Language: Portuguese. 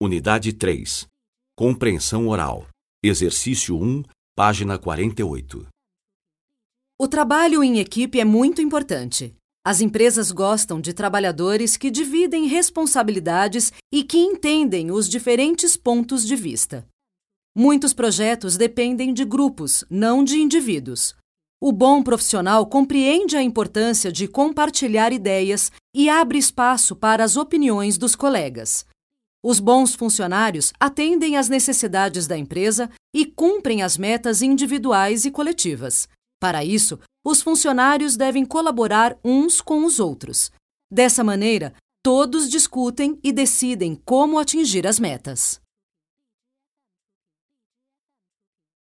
Unidade 3. Compreensão oral. Exercício 1, página 48. O trabalho em equipe é muito importante. As empresas gostam de trabalhadores que dividem responsabilidades e que entendem os diferentes pontos de vista. Muitos projetos dependem de grupos, não de indivíduos. O bom profissional compreende a importância de compartilhar ideias e abre espaço para as opiniões dos colegas. Os bons funcionários atendem às necessidades da empresa e cumprem as metas individuais e coletivas. Para isso, os funcionários devem colaborar uns com os outros. Dessa maneira, todos discutem e decidem como atingir as metas.